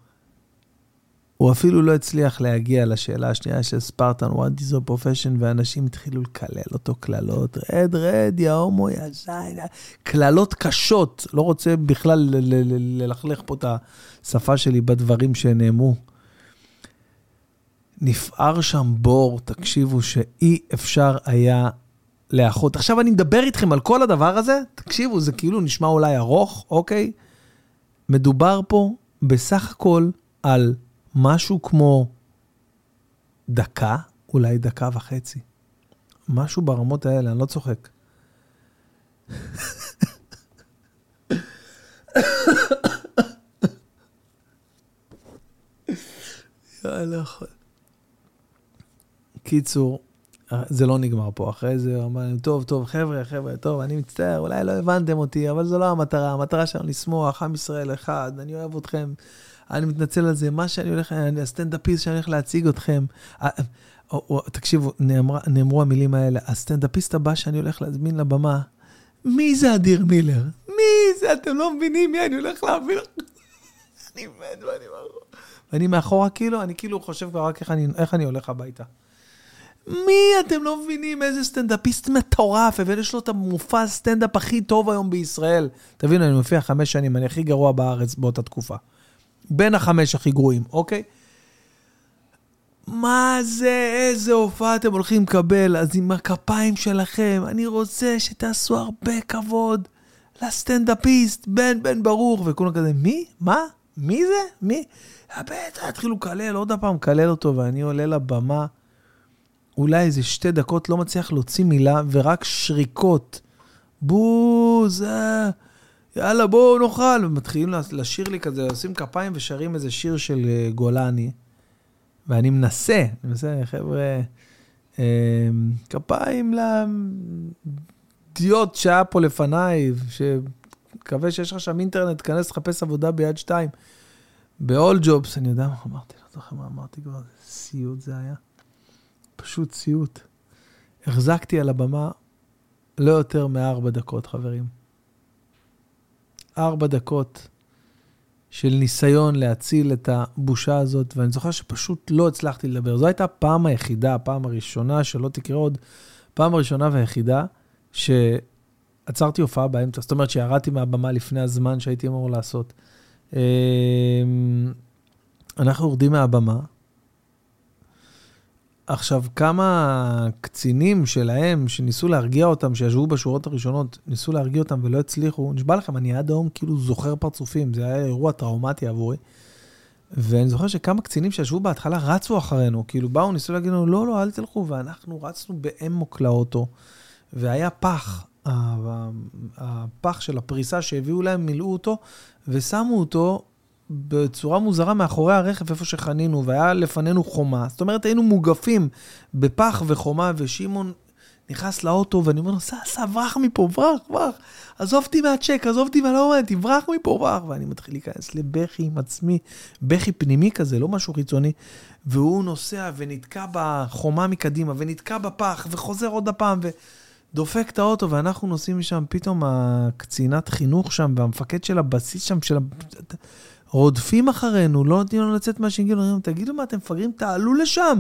הוא אפילו לא הצליח להגיע לשאלה השנייה של ספרטן, what is your profession, ואנשים התחילו לקלל אותו קללות, רד, רד, יא הומו, יא זין, קללות קשות. לא רוצה בכלל ללכלך פה את השפה שלי בדברים שנאמרו. נפער שם בור, תקשיבו, שאי אפשר היה לאחות. עכשיו אני מדבר איתכם על כל הדבר הזה, תקשיבו, זה כאילו נשמע אולי ארוך, אוקיי? מדובר פה בסך הכל על משהו כמו דקה, אולי דקה וחצי. משהו ברמות האלה, אני לא צוחק. קיצור, זה לא נגמר פה. אחרי זה הוא אמר להם, טוב, טוב, חבר'ה, חבר'ה, טוב, אני מצטער, אולי לא הבנתם אותי, אבל זו לא המטרה. המטרה שלנו לשמוח, עם ישראל אחד, אני אוהב אתכם, אני מתנצל על זה, מה שאני הולך, הסטנדאפיסט שאני הולך להציג אתכם. אה, או, תקשיבו, נאמר, נאמרו המילים האלה, הסטנדאפיסט הבא שאני הולך להזמין לבמה, מי זה אדיר מילר? מי זה? אתם לא מבינים מי אני הולך להעביר? אני מת ואני מאחורה. ואני מאחורה כאילו, אני כאילו חושב כבר רק איך אני, איך אני הולך הביתה. מי אתם לא מבינים איזה סטנדאפיסט מטורף, ויש לו את המופע סטנדאפ הכי טוב היום בישראל. תבינו, אני מופיע חמש שנים, אני הכי גרוע בארץ באותה תקופה. בין החמש הכי גרועים, אוקיי? מה זה, איזה הופעה אתם הולכים לקבל? אז עם הכפיים שלכם, אני רוצה שתעשו הרבה כבוד לסטנדאפיסט, בן בן ברוך, וכולם כזה, מי? מה? מי זה? מי? בטח, התחילו לקלל, עוד פעם לקלל אותו, ואני עולה לבמה, אולי איזה שתי דקות, לא מצליח להוציא מילה, ורק שריקות. בוז, אה, יאללה, בואו נאכל. ומתחילים לשיר לי כזה, עושים כפיים ושרים איזה שיר של אה, גולני. ואני מנסה, אני מנסה, חבר'ה, אה, כפיים לדיוט שהיה פה לפניי, שמקווה שיש לך שם אינטרנט, תיכנס לחפש עבודה ביד שתיים. ב-all jobs, אני יודע מה אמרתי, לא זוכר מה אמרתי כבר, סיוט זה היה. פשוט סיוט. החזקתי על הבמה לא יותר מארבע דקות, חברים. ארבע דקות של ניסיון להציל את הבושה הזאת, ואני זוכר שפשוט לא הצלחתי לדבר. זו הייתה הפעם היחידה, הפעם הראשונה, שלא תקרה עוד, פעם הראשונה והיחידה, שעצרתי הופעה באמצע. זאת אומרת שירדתי מהבמה לפני הזמן שהייתי אמור לעשות. אמ, אנחנו יורדים מהבמה. עכשיו, כמה קצינים שלהם, שניסו להרגיע אותם, שישבו בשורות הראשונות, ניסו להרגיע אותם ולא הצליחו, נשבע לכם, אני עד היום כאילו זוכר פרצופים, זה היה אירוע טראומטי עבורי. ואני זוכר שכמה קצינים שישבו בהתחלה רצו אחרינו, כאילו באו, ניסו להגיד לנו, לא, לא, אל תלכו, ואנחנו רצנו באמוק לאוטו, והיה פח, הפח של הפריסה שהביאו להם, מילאו אותו, ושמו אותו בצורה מוזרה מאחורי הרכב, איפה שחנינו, והיה לפנינו חומה. זאת אומרת, היינו מוגפים בפח וחומה, ושמעון נכנס לאוטו, ואני אומר לו, סע, סע, ברח מפה, ברח, ברח. עזוב אותי מהצ'ק, עזוב אותי מהלא מעניין ברח מפה, ברח. ואני מתחיל להיכנס לבכי עם עצמי, בכי פנימי כזה, לא משהו חיצוני. והוא נוסע ונתקע בחומה מקדימה, ונתקע בפח, וחוזר עוד הפעם, ודופק את האוטו, ואנחנו נוסעים משם, פתאום הקצינת חינוך שם, והמפקד של הבסיס שם, של. רודפים אחרינו, לא נותנים לנו לצאת מהשינגל, אומרים, תגידו מה, אתם מפגרים, תעלו לשם.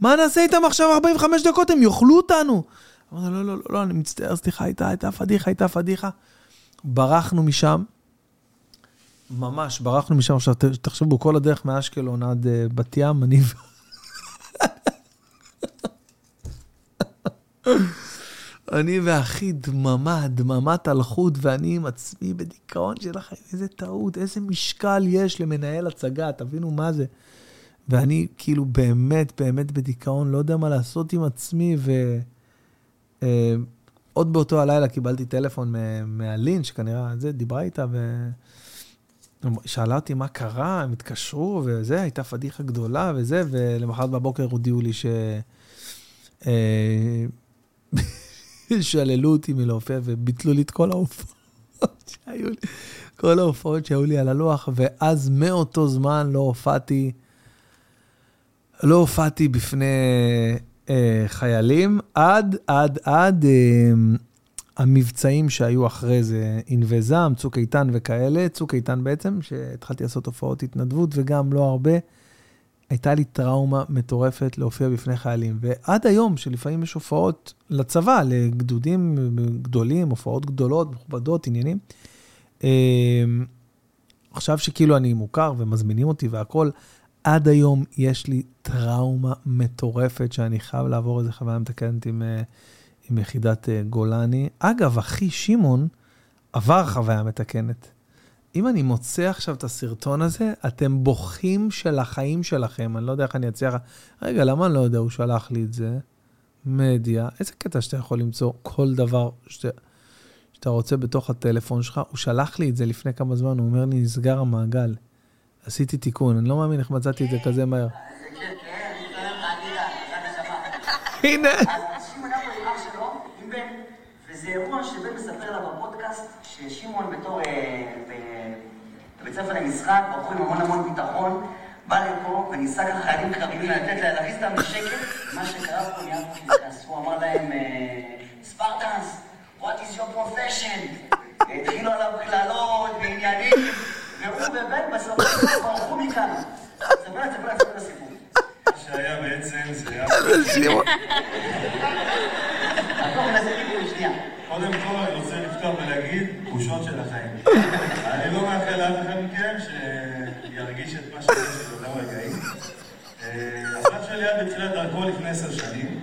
מה נעשה איתם עכשיו 45 דקות? הם יאכלו אותנו. אמרנו, לא, לא, לא, לא, אני מצטער, סליחה, הייתה, הייתה פדיחה, הייתה פדיחה. ברחנו משם, ממש, ברחנו משם. עכשיו, תחשבו, כל הדרך מאשקלון עד uh, בת ים, אני... אני ואחי דממה, דממת אלחוט, ואני עם עצמי בדיכאון של החיים. איזה טעות, איזה משקל יש למנהל הצגה, תבינו מה זה. ואני כאילו באמת, באמת בדיכאון, לא יודע מה לעשות עם עצמי, ו... אה, עוד באותו הלילה קיבלתי טלפון מהלין, שכנראה זה, דיברה איתה, ושאלה אותי מה קרה, הם התקשרו, וזה, הייתה פדיחה גדולה, וזה, ולמחרת בבוקר הודיעו לי ש... אה, שללו אותי מלהופיע וביטלו לי את כל ההופעות שהיו לי, כל ההופעות שהיו לי על הלוח, ואז מאותו זמן לא הופעתי, לא הופעתי בפני אה, חיילים, עד, עד, עד אה, המבצעים שהיו אחרי זה, ענבי זעם, צוק איתן וכאלה, צוק איתן בעצם, שהתחלתי לעשות הופעות התנדבות וגם לא הרבה, הייתה לי טראומה מטורפת להופיע בפני חיילים. ועד היום, שלפעמים יש הופעות לצבא, לגדודים גדולים, הופעות גדולות, מכובדות, עניינים, אה, עכשיו שכאילו אני מוכר ומזמינים אותי והכול, עד היום יש לי טראומה מטורפת שאני חייב לעבור איזה חוויה מתקנת עם, אה, עם יחידת אה, גולני. אגב, אחי שמעון עבר חוויה מתקנת. אם אני מוצא עכשיו את הסרטון הזה, אתם בוכים של החיים שלכם. אני לא יודע איך אני אצליח... רגע, למה אני לא יודע? הוא שלח לי את זה. מדיה. איזה קטע שאתה יכול למצוא כל דבר שאתה, שאתה רוצה בתוך הטלפון שלך. הוא שלח לי את זה לפני כמה זמן, הוא אומר לי, נסגר המעגל. עשיתי תיקון, אני לא מאמין איך מצאתי את זה כזה מהר. הנה. וזה אירוע שבן מספר לה בפודקאסט, ששמעון בתור, אה, בבית ספר למשחק, בחור עם המון המון ביטחון, בא לפה וניסה ככה חיילים קרביים לתת לה, להכניס אותם לשקט, מה שקרה פה נהיה פה הוא אמר להם, ספרטנס, what is your profession? התחילו עליו קללות ועניינים, והוא ובן בסוף ברחו מכאן. ספר, ספר, ספר את הסיפור. מה שהיה בעצם זה היה... קודם כל אני רוצה לפתוח ולהגיד תחושות של החיים. אני לא מאחל לאף אחד מכם שירגיש את מה שיש לי באותם רגעים. אה, הסף שלי היה בתחילת דרכו לפני עשר שנים,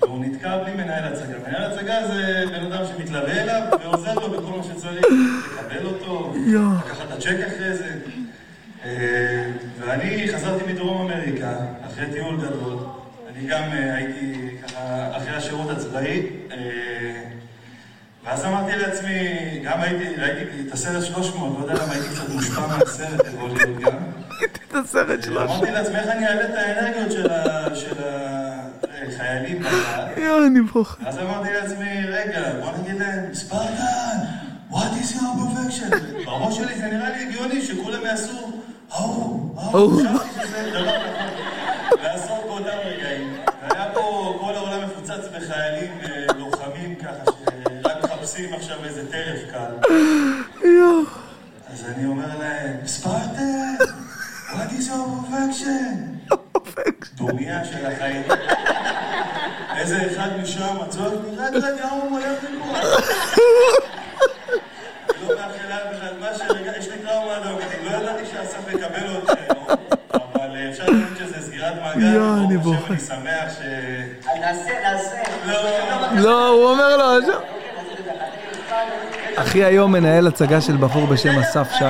והוא נתקע בלי מנהל הצגה. מנהל הצגה זה בן אדם שמתלווה אליו ועוזר לו בכל מה שצריך, לקבל אותו, לקחת את הצ'ק אחרי זה. אה, ואני חזרתי מדרום אמריקה, אחרי טיול גדול. אני גם אה, הייתי ככה, אחרי השירות הצבאי, אה, ואז אמרתי לעצמי, גם הייתי, ראיתי את הסרט 300, לא יודע למה הייתי קצת מושפע מהסרט, יכול להיות גם. ראיתי את הסרט שלו. אמרתי לעצמי, איך אני אעלה את האנרגיות של החיילים בצד? יואו, אני בוכה. אז אמרתי לעצמי, רגע, בוא נגיד להם, ספרטן, what is your perfection? בראש שלי זה נראה לי הגיוני שכולם יעשו, ההוא, ההוא, חשבתי שזה דבר נכון. לעשות באותם רגעים. והיה פה כל העולם מפוצץ בחיילים אה, לוחמים ככה, שרק מחפשים עכשיו איזה טרף קל. יואו. אז אני אומר להם, ספרטן, what is your perfection? דומיה של החיים. איזה אחד משם, צועק לי, רד רד יאום, הוא הולך לקרוא. לא מאחל לאף אחד מה שרגע, יש לי טראומה היום, אני לא ידעתי שאסף יקבל עוד היום, אבל אה, אפשר להגיד שזה סגירת מעגל, יואו, אני שמח ש... נעשה, נעשה. לא, לא, הוא אומר לו, "עכשיו." אחי היום מנהל הצגה של בחור בשם אסף שי.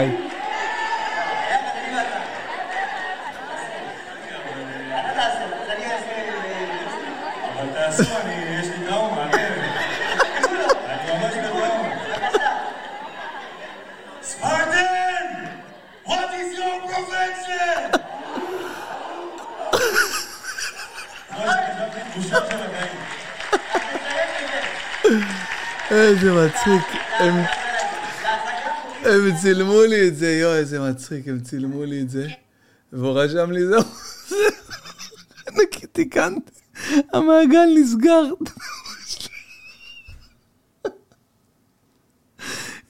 איזה מצחיק. הם... הם צילמו לי את זה, יואו, איזה מצחיק, הם צילמו לי את זה. והוא רשם לי, זהו, נקי, תיקנתי, המעגל נסגר.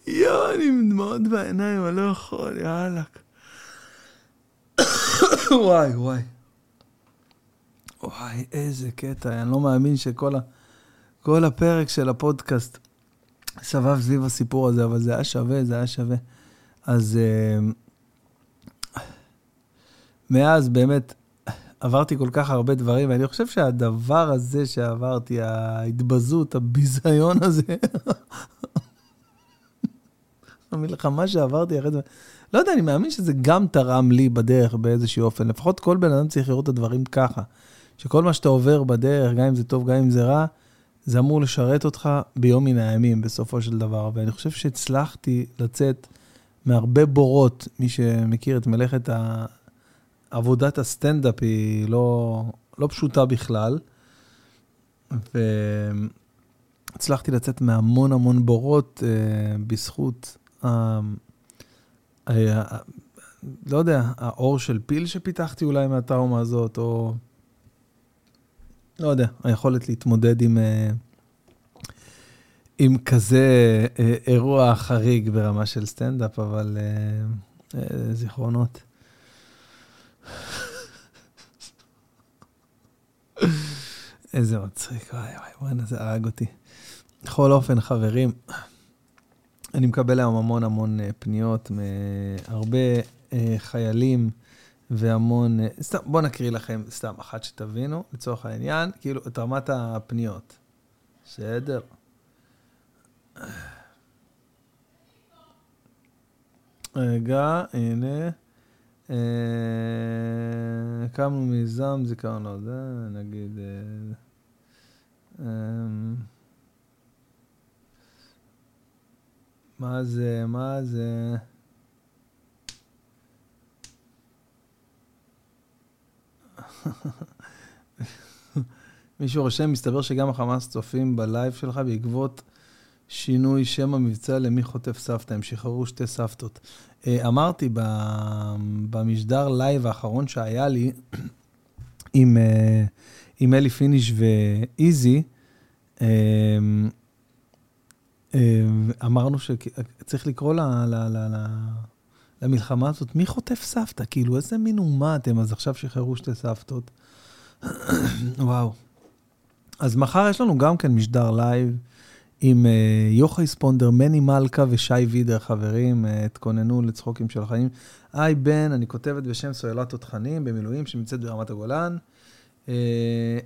יואו, אני עם דמעות בעיניים, אני לא יכול, יאללה. וואי, וואי. וואי, איזה קטע, אני לא מאמין שכל ה... כל הפרק של הפודקאסט סבב סביב הסיפור הזה, אבל זה היה שווה, זה היה שווה. אז uh, מאז באמת עברתי כל כך הרבה דברים, ואני חושב שהדבר הזה שעברתי, ההתבזות, הביזיון הזה, המלחמה שעברתי אחרי זה, לא יודע, אני מאמין שזה גם תרם לי בדרך באיזשהו אופן. לפחות כל בן אדם צריך לראות את הדברים ככה. שכל מה שאתה עובר בדרך, גם אם זה טוב, גם אם זה רע, זה אמור לשרת אותך ביום מן הימים בסופו של דבר. ואני חושב שהצלחתי לצאת מהרבה בורות. מי שמכיר את מלאכת. עבודת הסטנדאפ היא לא, לא פשוטה בכלל. והצלחתי לצאת מהמון המון בורות אה, בזכות, אה, אה, לא יודע, האור של פיל שפיתחתי אולי מהטראומה הזאת, או לא יודע, היכולת להתמודד עם, אה, עם כזה אה, אירוע חריג ברמה של סטנדאפ, אבל אה, זיכרונות. איזה מצחיק, וואי וואי, וואי, זה הרג אותי. בכל אופן, חברים, אני מקבל היום המון המון פניות מהרבה חיילים והמון... אה, סתם, בואו נקריא לכם סתם אחת שתבינו, לצורך העניין, כאילו, את רמת הפניות. בסדר? רגע, הנה. אה, הקמנו מיזם זיכרון, לא, זה נגיד... אה, מה זה, מה זה? מישהו רושם, מסתבר שגם החמאס צופים בלייב שלך בעקבות שינוי שם המבצע למי חוטף סבתא, הם שחררו שתי סבתות. אה, אמרתי במשדר לייב האחרון שהיה לי עם, אה, עם אלי פיניש ואיזי, אה, אמרנו שצריך לקרוא ל, ל, ל, ל, למלחמה הזאת, מי חוטף סבתא? כאילו, איזה מין אומה אתם, אז עכשיו שחררו שתי סבתות. וואו. אז מחר יש לנו גם כן משדר לייב. עם אה, יוחאי ספונדר, מני מלכה ושי וידר, חברים, אה, התכוננו לצחוקים של החיים. היי בן, אני כותבת בשם סוללת תותחנים במילואים שנמצאת ברמת הגולן. Uh,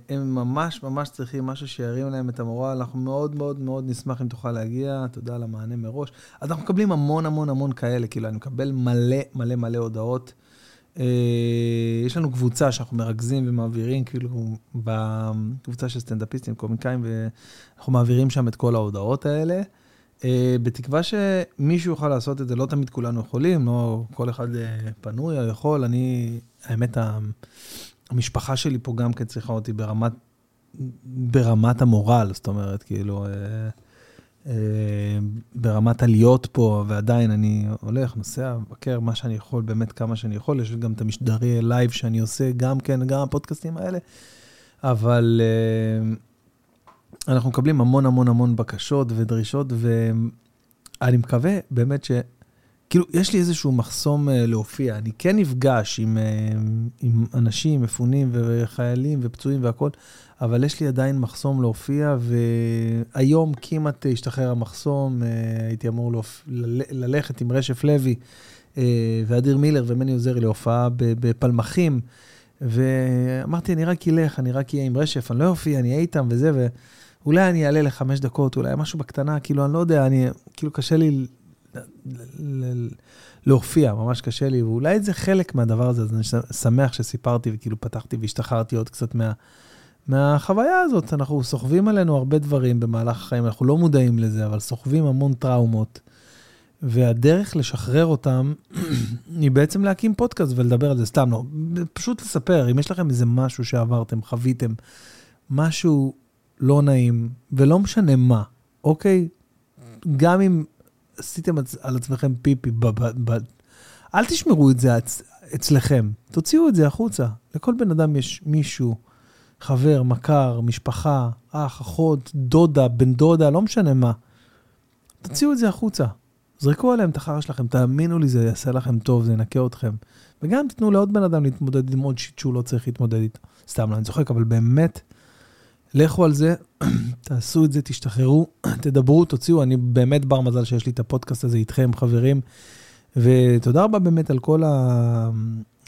הם ממש ממש צריכים משהו שירים להם את המורל, אנחנו מאוד מאוד מאוד נשמח אם תוכל להגיע, תודה על המענה מראש. אז אנחנו מקבלים המון המון המון כאלה, כאילו אני מקבל מלא מלא מלא הודעות. אה, יש לנו קבוצה שאנחנו מרכזים ומעבירים, כאילו, בקבוצה של סטנדאפיסטים, קומיקאים, ואנחנו מעבירים שם את כל ההודעות האלה. אה, בתקווה שמישהו יוכל לעשות את זה, לא תמיד כולנו יכולים, לא כל אחד אה, פנוי או יכול. אני, האמת, המשפחה שלי פה גם כן צריכה אותי ברמת, ברמת המורל, זאת אומרת, כאילו... אה, ברמת עליות פה, ועדיין אני הולך, נוסע, מבקר מה שאני יכול, באמת כמה שאני יכול. יש גם את המשדרי לייב שאני עושה, גם כן, גם הפודקאסטים האלה. אבל אה, אנחנו מקבלים המון המון המון בקשות ודרישות, ואני מקווה באמת ש... כאילו, יש לי איזשהו מחסום uh, להופיע. אני כן נפגש עם, uh, עם אנשים, מפונים וחיילים ופצועים והכול, אבל יש לי עדיין מחסום להופיע, והיום כמעט השתחרר המחסום, אה, הייתי אמור להופ... ללכת עם רשף לוי אה, ואדיר מילר ומני עוזרי להופעה בפלמחים, ואמרתי, אני רק אלך, אני רק אהיה עם רשף, אני לא אופיע, אני אהיה איתם וזה, ואולי אני אעלה לחמש דקות, אולי משהו בקטנה, כאילו, אני לא יודע, אני, כאילו, קשה לי להופיע, ממש קשה לי, ואולי זה חלק מהדבר הזה, אז אני שמח שסיפרתי וכאילו פתחתי והשתחררתי עוד קצת מה... מהחוויה הזאת. אנחנו סוחבים עלינו הרבה דברים במהלך החיים, אנחנו לא מודעים לזה, אבל סוחבים המון טראומות. והדרך לשחרר אותם היא בעצם להקים פודקאסט ולדבר על זה, סתם לא, פשוט לספר, אם יש לכם איזה משהו שעברתם, חוויתם, משהו לא נעים, ולא משנה מה, אוקיי? גם אם עשיתם על עצמכם פיפי, ב- ב- ב- אל תשמרו את זה אצ- אצלכם, תוציאו את זה החוצה. לכל בן אדם יש מישהו חבר, מכר, משפחה, אח, אחות, דודה, בן דודה, לא משנה מה. תוציאו את זה החוצה. זרקו עליהם את החרא שלכם, תאמינו לי, זה יעשה לכם טוב, זה ינקה אתכם. וגם תיתנו לעוד בן אדם להתמודד עם עוד שיט שהוא לא צריך להתמודד איתו. סתם, לא, אני צוחק, אבל באמת, לכו על זה, תעשו את זה, תשתחררו, תדברו, תוציאו. אני באמת בר מזל שיש לי את הפודקאסט הזה איתכם, חברים. ותודה רבה באמת על כל ה...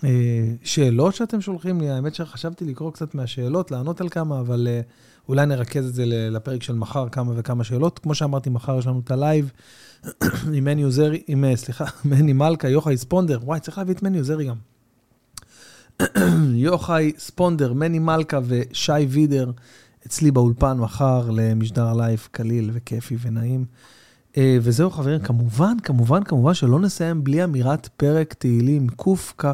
אה, שאתם שולחים לי, האמת שחשבתי לקרוא קצת מהשאלות, לענות על כמה, אבל אה, אולי נרכז את זה לפרק של מחר, כמה וכמה שאלות. כמו שאמרתי, מחר יש לנו את הלייב עם מני עוזרי, עם, אה, סליחה, מני מלכה, יוחאי ספונדר, וואי, צריך להביא את מני עוזרי גם. יוחאי ספונדר, מני מלכה ושי וידר אצלי באולפן מחר למשדר לייב קליל וכיפי ונעים. אה, וזהו חברים, כמובן, כמובן, כמובן שלא נסיים בלי אמירת פרק תהילים קכ"ה.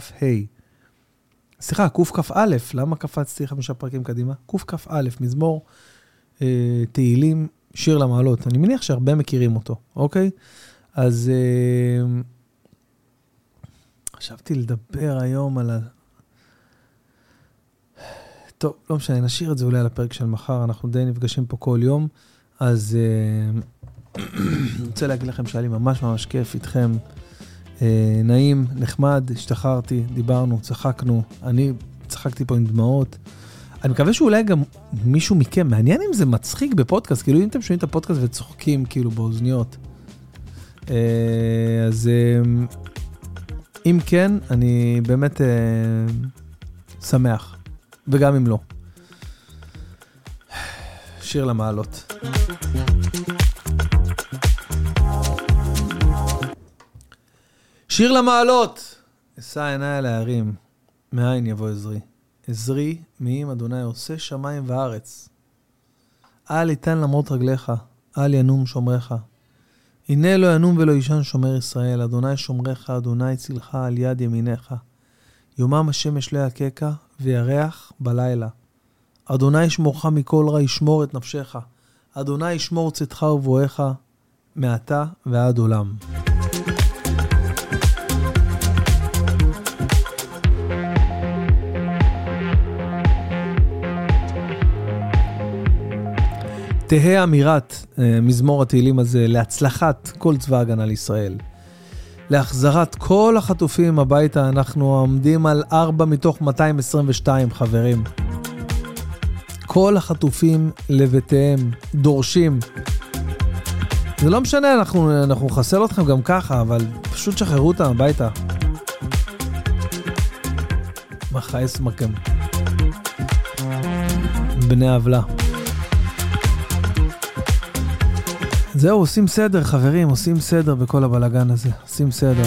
סליחה, קכ"א, למה קפצתי חמישה פרקים קדימה? קכ"א, מזמור אה, תהילים, שיר למעלות. אני מניח שהרבה מכירים אותו, אוקיי? אז אה, חשבתי לדבר היום על טוב, לא משנה, נשאיר את זה אולי לפרק של מחר, אנחנו די נפגשים פה כל יום, אז אה, אני רוצה להגיד לכם שהיה לי ממש ממש כיף איתכם. אה, נעים, נחמד, השתחררתי, דיברנו, צחקנו, אני צחקתי פה עם דמעות. אני מקווה שאולי גם מישהו מכם, מעניין אם זה מצחיק בפודקאסט, כאילו אם אתם שומעים את הפודקאסט וצוחקים כאילו באוזניות. אה, אז אה, אם כן, אני באמת אה, שמח, וגם אם לא. שיר למעלות. שיר למעלות! אשא עיניי על ההרים, מאין יבוא עזרי. עזרי, מעם אדוני עושה שמיים וארץ. אל יתן למרות רגליך, אל ינום שומריך. הנה לא ינום ולא יישן שומר ישראל, אדוני שומריך, אדוני צילך על יד ימיניך. יומם השמש לא יככה, וירח בלילה. אדוני ישמורך מכל רע, ישמור את נפשך. אדוני ישמור צאתך ובואך, מעתה ועד עולם. תהא אמירת אה, מזמור התהילים הזה להצלחת כל צבא ההגנה לישראל. להחזרת כל החטופים הביתה, אנחנו עומדים על 4 מתוך 222 חברים. כל החטופים לבתיהם, דורשים. זה לא משנה, אנחנו, אנחנו נחסל אתכם גם ככה, אבל פשוט שחררו אותם הביתה. מכעס מכם. בני עוולה. זהו, עושים סדר, חברים, עושים סדר בכל הבלגן הזה. עושים סדר.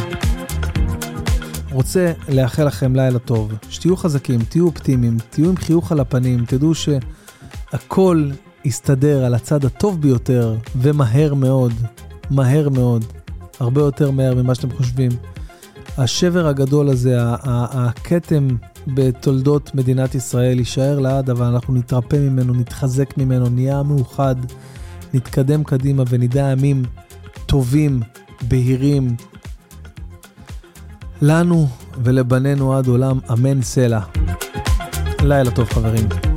רוצה לאחל לכם לילה טוב, שתהיו חזקים, תהיו אופטימיים, תהיו עם חיוך על הפנים, תדעו שהכל יסתדר על הצד הטוב ביותר, ומהר מאוד, מהר מאוד, הרבה יותר מהר ממה שאתם חושבים. השבר הגדול הזה, הכתם בתולדות מדינת ישראל יישאר לעד, אבל אנחנו נתרפא ממנו, נתחזק ממנו, נהיה מאוחד. נתקדם קדימה ונדע ימים טובים, בהירים, לנו ולבנינו עד עולם, אמן סלע. לילה טוב חברים.